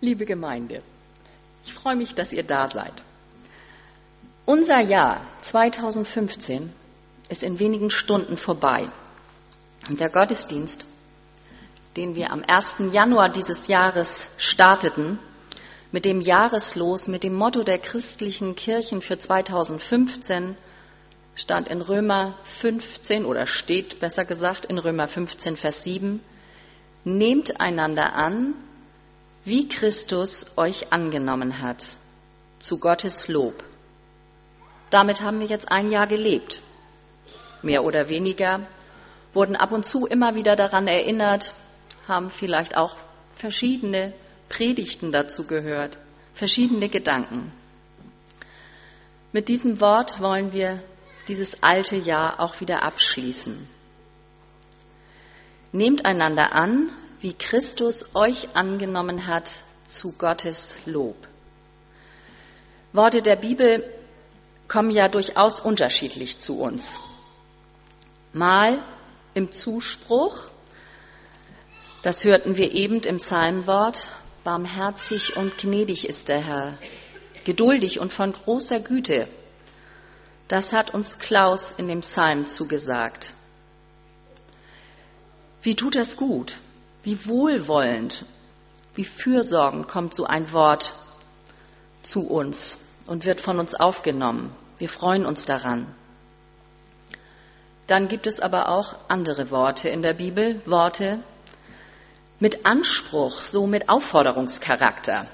Liebe Gemeinde, ich freue mich, dass ihr da seid. Unser Jahr 2015 ist in wenigen Stunden vorbei. Und der Gottesdienst, den wir am 1. Januar dieses Jahres starteten, mit dem Jahreslos, mit dem Motto der christlichen Kirchen für 2015, stand in Römer 15 oder steht besser gesagt in Römer 15, Vers 7, nehmt einander an, wie Christus euch angenommen hat, zu Gottes Lob. Damit haben wir jetzt ein Jahr gelebt. Mehr oder weniger wurden ab und zu immer wieder daran erinnert, haben vielleicht auch verschiedene Predigten dazu gehört, verschiedene Gedanken. Mit diesem Wort wollen wir dieses alte Jahr auch wieder abschließen. Nehmt einander an, wie Christus euch angenommen hat zu Gottes Lob. Worte der Bibel kommen ja durchaus unterschiedlich zu uns. Mal im Zuspruch, das hörten wir eben im Psalmwort, barmherzig und gnädig ist der Herr, geduldig und von großer Güte. Das hat uns Klaus in dem Psalm zugesagt. Wie tut das gut? Wie wohlwollend, wie fürsorgend kommt so ein Wort zu uns und wird von uns aufgenommen. Wir freuen uns daran. Dann gibt es aber auch andere Worte in der Bibel, Worte mit Anspruch, so mit Aufforderungscharakter,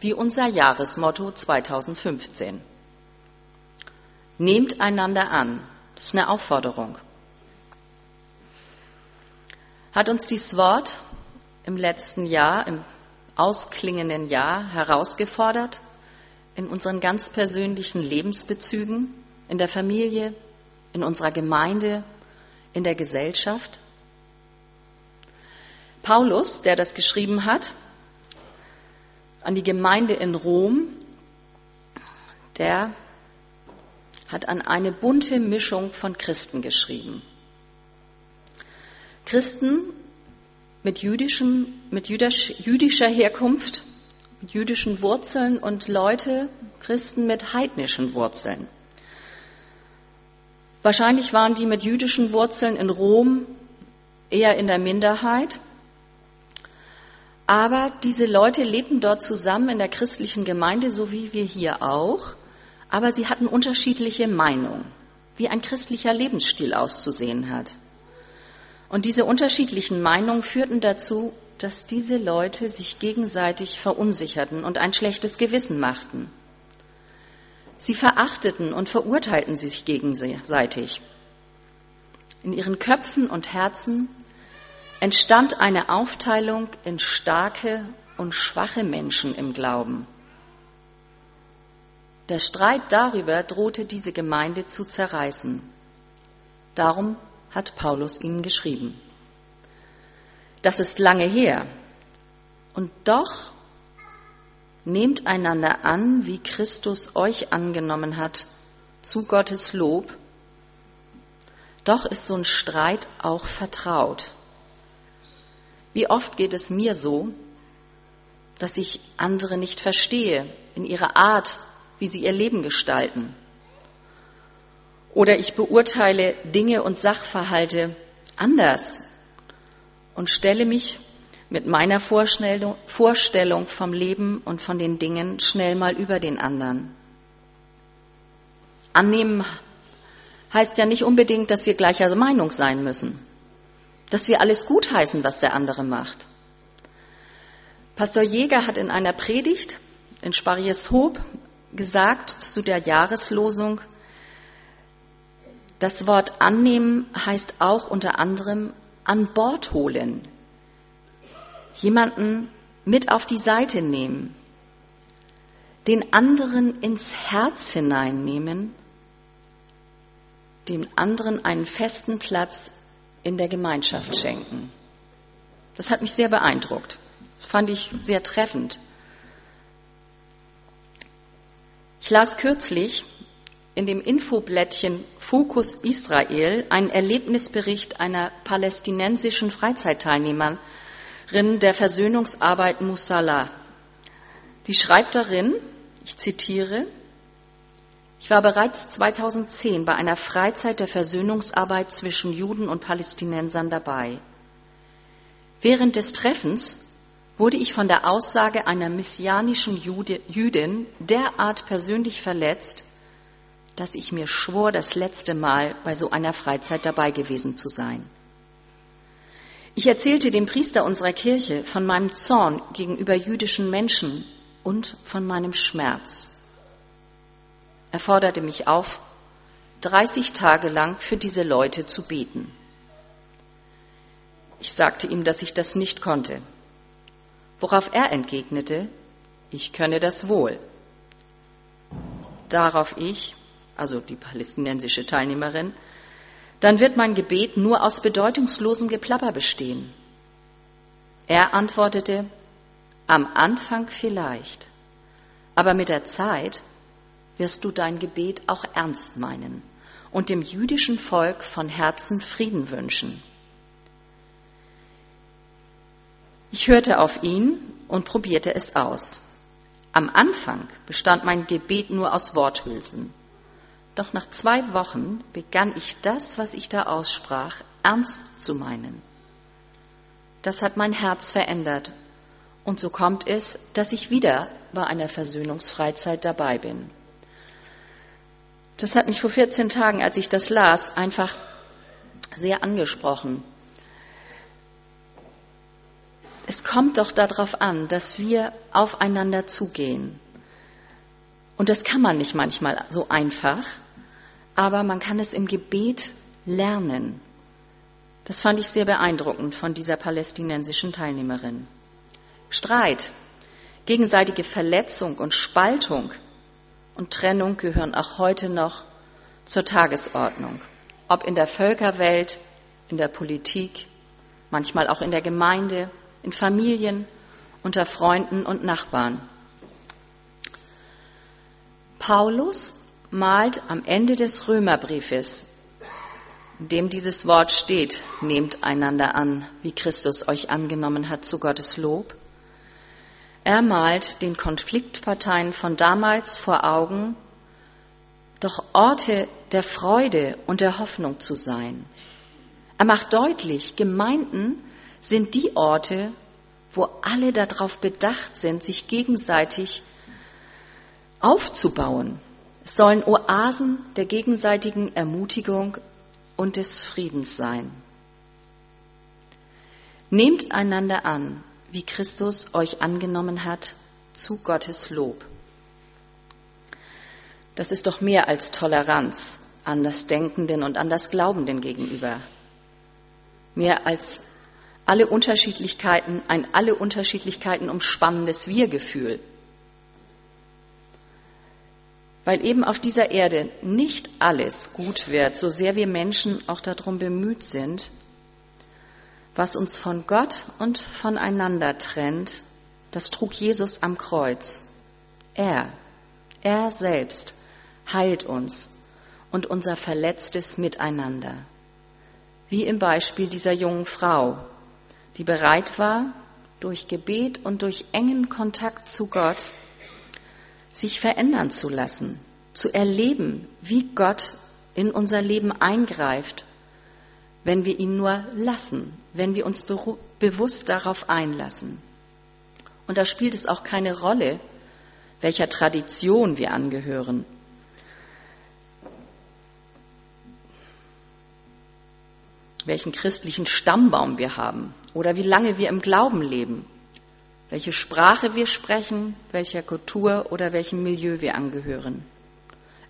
wie unser Jahresmotto 2015. Nehmt einander an, das ist eine Aufforderung. Hat uns dieses Wort im letzten Jahr, im ausklingenden Jahr herausgefordert, in unseren ganz persönlichen Lebensbezügen, in der Familie, in unserer Gemeinde, in der Gesellschaft? Paulus, der das geschrieben hat, an die Gemeinde in Rom, der hat an eine bunte Mischung von Christen geschrieben. Christen mit, jüdischem, mit jüdisch, jüdischer Herkunft, mit jüdischen Wurzeln und Leute, Christen mit heidnischen Wurzeln. Wahrscheinlich waren die mit jüdischen Wurzeln in Rom eher in der Minderheit. Aber diese Leute lebten dort zusammen in der christlichen Gemeinde, so wie wir hier auch. Aber sie hatten unterschiedliche Meinungen, wie ein christlicher Lebensstil auszusehen hat. Und diese unterschiedlichen Meinungen führten dazu, dass diese Leute sich gegenseitig verunsicherten und ein schlechtes Gewissen machten. Sie verachteten und verurteilten sich gegenseitig. In ihren Köpfen und Herzen entstand eine Aufteilung in starke und schwache Menschen im Glauben. Der Streit darüber drohte diese Gemeinde zu zerreißen. Darum hat Paulus ihnen geschrieben. Das ist lange her. Und doch nehmt einander an, wie Christus euch angenommen hat, zu Gottes Lob. Doch ist so ein Streit auch vertraut. Wie oft geht es mir so, dass ich andere nicht verstehe in ihrer Art, wie sie ihr Leben gestalten oder ich beurteile Dinge und Sachverhalte anders und stelle mich mit meiner Vorstellung vom Leben und von den Dingen schnell mal über den anderen. Annehmen heißt ja nicht unbedingt, dass wir gleicher Meinung sein müssen, dass wir alles gutheißen, was der andere macht. Pastor Jäger hat in einer Predigt in Sparieshoop gesagt zu der Jahreslosung, das Wort annehmen heißt auch unter anderem an Bord holen, jemanden mit auf die Seite nehmen, den anderen ins Herz hineinnehmen, dem anderen einen festen Platz in der Gemeinschaft schenken. Das hat mich sehr beeindruckt, fand ich sehr treffend. Ich las kürzlich in dem Infoblättchen Fokus Israel einen Erlebnisbericht einer palästinensischen Freizeitteilnehmerin der Versöhnungsarbeit Musala. Die schreibt darin, ich zitiere, ich war bereits 2010 bei einer Freizeit der Versöhnungsarbeit zwischen Juden und Palästinensern dabei. Während des Treffens wurde ich von der Aussage einer messianischen Jude, Jüdin derart persönlich verletzt, dass ich mir schwor, das letzte Mal bei so einer Freizeit dabei gewesen zu sein. Ich erzählte dem Priester unserer Kirche von meinem Zorn gegenüber jüdischen Menschen und von meinem Schmerz. Er forderte mich auf, 30 Tage lang für diese Leute zu beten. Ich sagte ihm, dass ich das nicht konnte, worauf er entgegnete, ich könne das wohl. Darauf ich, also die palästinensische Teilnehmerin, dann wird mein Gebet nur aus bedeutungslosem Geplapper bestehen. Er antwortete, am Anfang vielleicht, aber mit der Zeit wirst du dein Gebet auch ernst meinen und dem jüdischen Volk von Herzen Frieden wünschen. Ich hörte auf ihn und probierte es aus. Am Anfang bestand mein Gebet nur aus Worthülsen. Doch nach zwei Wochen begann ich das, was ich da aussprach, ernst zu meinen. Das hat mein Herz verändert. Und so kommt es, dass ich wieder bei einer Versöhnungsfreizeit dabei bin. Das hat mich vor 14 Tagen, als ich das las, einfach sehr angesprochen. Es kommt doch darauf an, dass wir aufeinander zugehen. Und das kann man nicht manchmal so einfach aber man kann es im Gebet lernen. Das fand ich sehr beeindruckend von dieser palästinensischen Teilnehmerin. Streit, gegenseitige Verletzung und Spaltung und Trennung gehören auch heute noch zur Tagesordnung, ob in der Völkerwelt, in der Politik, manchmal auch in der Gemeinde, in Familien, unter Freunden und Nachbarn. Paulus malt am Ende des Römerbriefes, in dem dieses Wort steht, nehmt einander an, wie Christus euch angenommen hat zu Gottes Lob. Er malt den Konfliktparteien von damals vor Augen, doch Orte der Freude und der Hoffnung zu sein. Er macht deutlich, Gemeinden sind die Orte, wo alle darauf bedacht sind, sich gegenseitig aufzubauen, es sollen Oasen der gegenseitigen Ermutigung und des Friedens sein. Nehmt einander an, wie Christus euch angenommen hat, zu Gottes Lob. Das ist doch mehr als Toleranz an das Denkenden und an das Glaubenden gegenüber. Mehr als alle Unterschiedlichkeiten, ein alle Unterschiedlichkeiten umspannendes Wir-Gefühl weil eben auf dieser Erde nicht alles gut wird, so sehr wir Menschen auch darum bemüht sind, was uns von Gott und voneinander trennt, das trug Jesus am Kreuz. Er, er selbst heilt uns und unser verletztes Miteinander. Wie im Beispiel dieser jungen Frau, die bereit war, durch Gebet und durch engen Kontakt zu Gott sich verändern zu lassen, zu erleben, wie Gott in unser Leben eingreift, wenn wir ihn nur lassen, wenn wir uns bewusst darauf einlassen. Und da spielt es auch keine Rolle, welcher Tradition wir angehören. welchen christlichen Stammbaum wir haben oder wie lange wir im Glauben leben welche Sprache wir sprechen, welcher Kultur oder welchem Milieu wir angehören.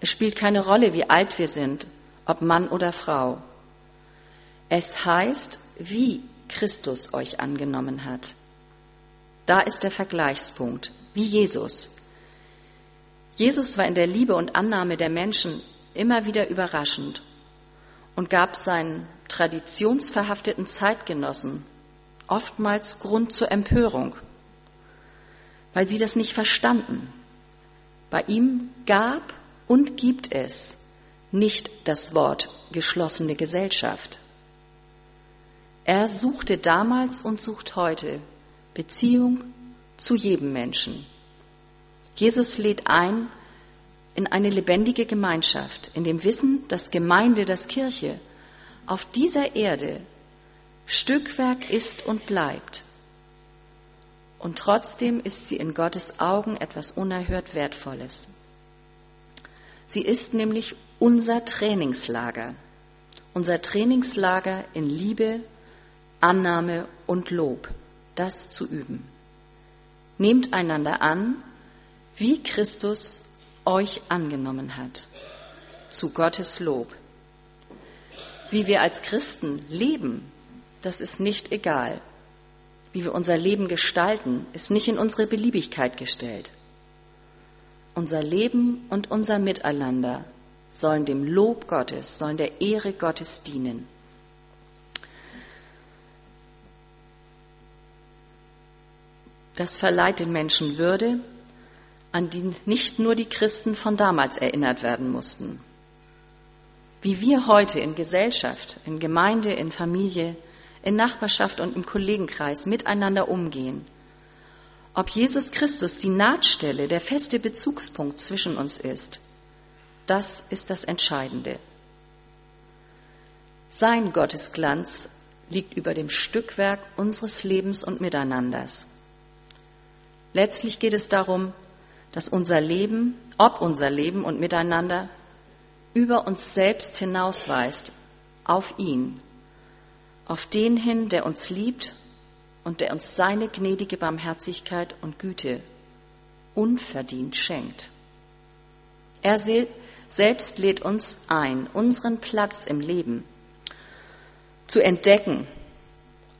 Es spielt keine Rolle, wie alt wir sind, ob Mann oder Frau. Es heißt, wie Christus euch angenommen hat. Da ist der Vergleichspunkt, wie Jesus. Jesus war in der Liebe und Annahme der Menschen immer wieder überraschend und gab seinen traditionsverhafteten Zeitgenossen oftmals Grund zur Empörung weil sie das nicht verstanden. Bei ihm gab und gibt es nicht das Wort geschlossene Gesellschaft. Er suchte damals und sucht heute Beziehung zu jedem Menschen, Jesus lädt ein in eine lebendige Gemeinschaft, in dem Wissen, dass Gemeinde, dass Kirche auf dieser Erde Stückwerk ist und bleibt. Und trotzdem ist sie in Gottes Augen etwas unerhört Wertvolles. Sie ist nämlich unser Trainingslager, unser Trainingslager in Liebe, Annahme und Lob, das zu üben. Nehmt einander an, wie Christus euch angenommen hat, zu Gottes Lob. Wie wir als Christen leben, das ist nicht egal. Wie wir unser Leben gestalten, ist nicht in unsere Beliebigkeit gestellt. Unser Leben und unser Miteinander sollen dem Lob Gottes, sollen der Ehre Gottes dienen. Das verleiht den Menschen Würde, an die nicht nur die Christen von damals erinnert werden mussten. Wie wir heute in Gesellschaft, in Gemeinde, in Familie, in Nachbarschaft und im Kollegenkreis miteinander umgehen. Ob Jesus Christus die Nahtstelle, der feste Bezugspunkt zwischen uns ist, das ist das Entscheidende. Sein Gottesglanz liegt über dem Stückwerk unseres Lebens und Miteinanders. Letztlich geht es darum, dass unser Leben, ob unser Leben und Miteinander über uns selbst hinausweist auf ihn, auf den hin, der uns liebt und der uns seine gnädige Barmherzigkeit und Güte unverdient schenkt. Er selbst lädt uns ein, unseren Platz im Leben zu entdecken,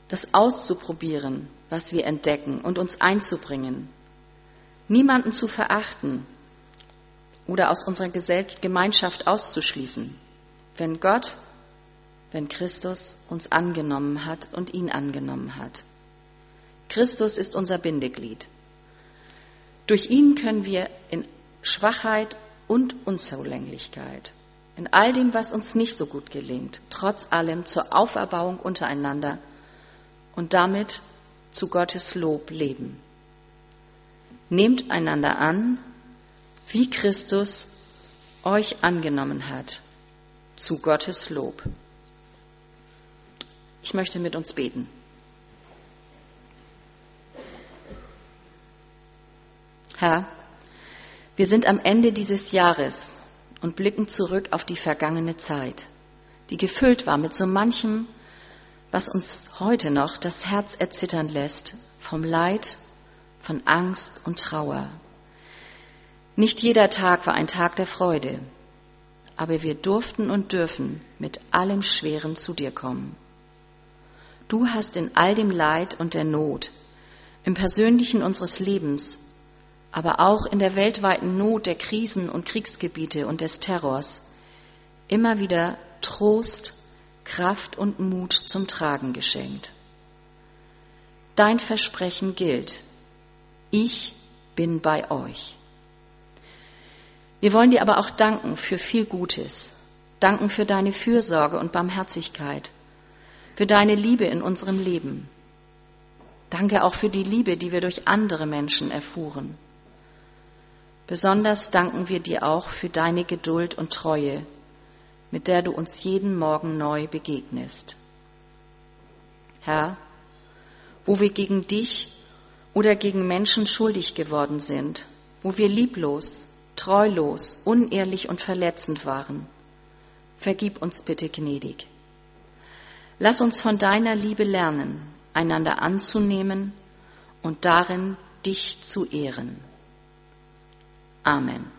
das auszuprobieren, was wir entdecken und uns einzubringen, niemanden zu verachten oder aus unserer Gemeinschaft auszuschließen. Wenn Gott wenn Christus uns angenommen hat und ihn angenommen hat. Christus ist unser Bindeglied. Durch ihn können wir in Schwachheit und Unzulänglichkeit, in all dem, was uns nicht so gut gelingt, trotz allem zur Auferbauung untereinander und damit zu Gottes Lob leben. Nehmt einander an, wie Christus euch angenommen hat, zu Gottes Lob. Ich möchte mit uns beten. Herr, wir sind am Ende dieses Jahres und blicken zurück auf die vergangene Zeit, die gefüllt war mit so manchem, was uns heute noch das Herz erzittern lässt vom Leid, von Angst und Trauer. Nicht jeder Tag war ein Tag der Freude, aber wir durften und dürfen mit allem Schweren zu dir kommen. Du hast in all dem Leid und der Not, im Persönlichen unseres Lebens, aber auch in der weltweiten Not der Krisen und Kriegsgebiete und des Terrors immer wieder Trost, Kraft und Mut zum Tragen geschenkt. Dein Versprechen gilt. Ich bin bei euch. Wir wollen dir aber auch danken für viel Gutes, danken für deine Fürsorge und Barmherzigkeit für deine Liebe in unserem Leben. Danke auch für die Liebe, die wir durch andere Menschen erfuhren. Besonders danken wir dir auch für deine Geduld und Treue, mit der du uns jeden Morgen neu begegnest. Herr, wo wir gegen dich oder gegen Menschen schuldig geworden sind, wo wir lieblos, treulos, unehrlich und verletzend waren, vergib uns bitte gnädig. Lass uns von deiner Liebe lernen, einander anzunehmen und darin dich zu ehren. Amen.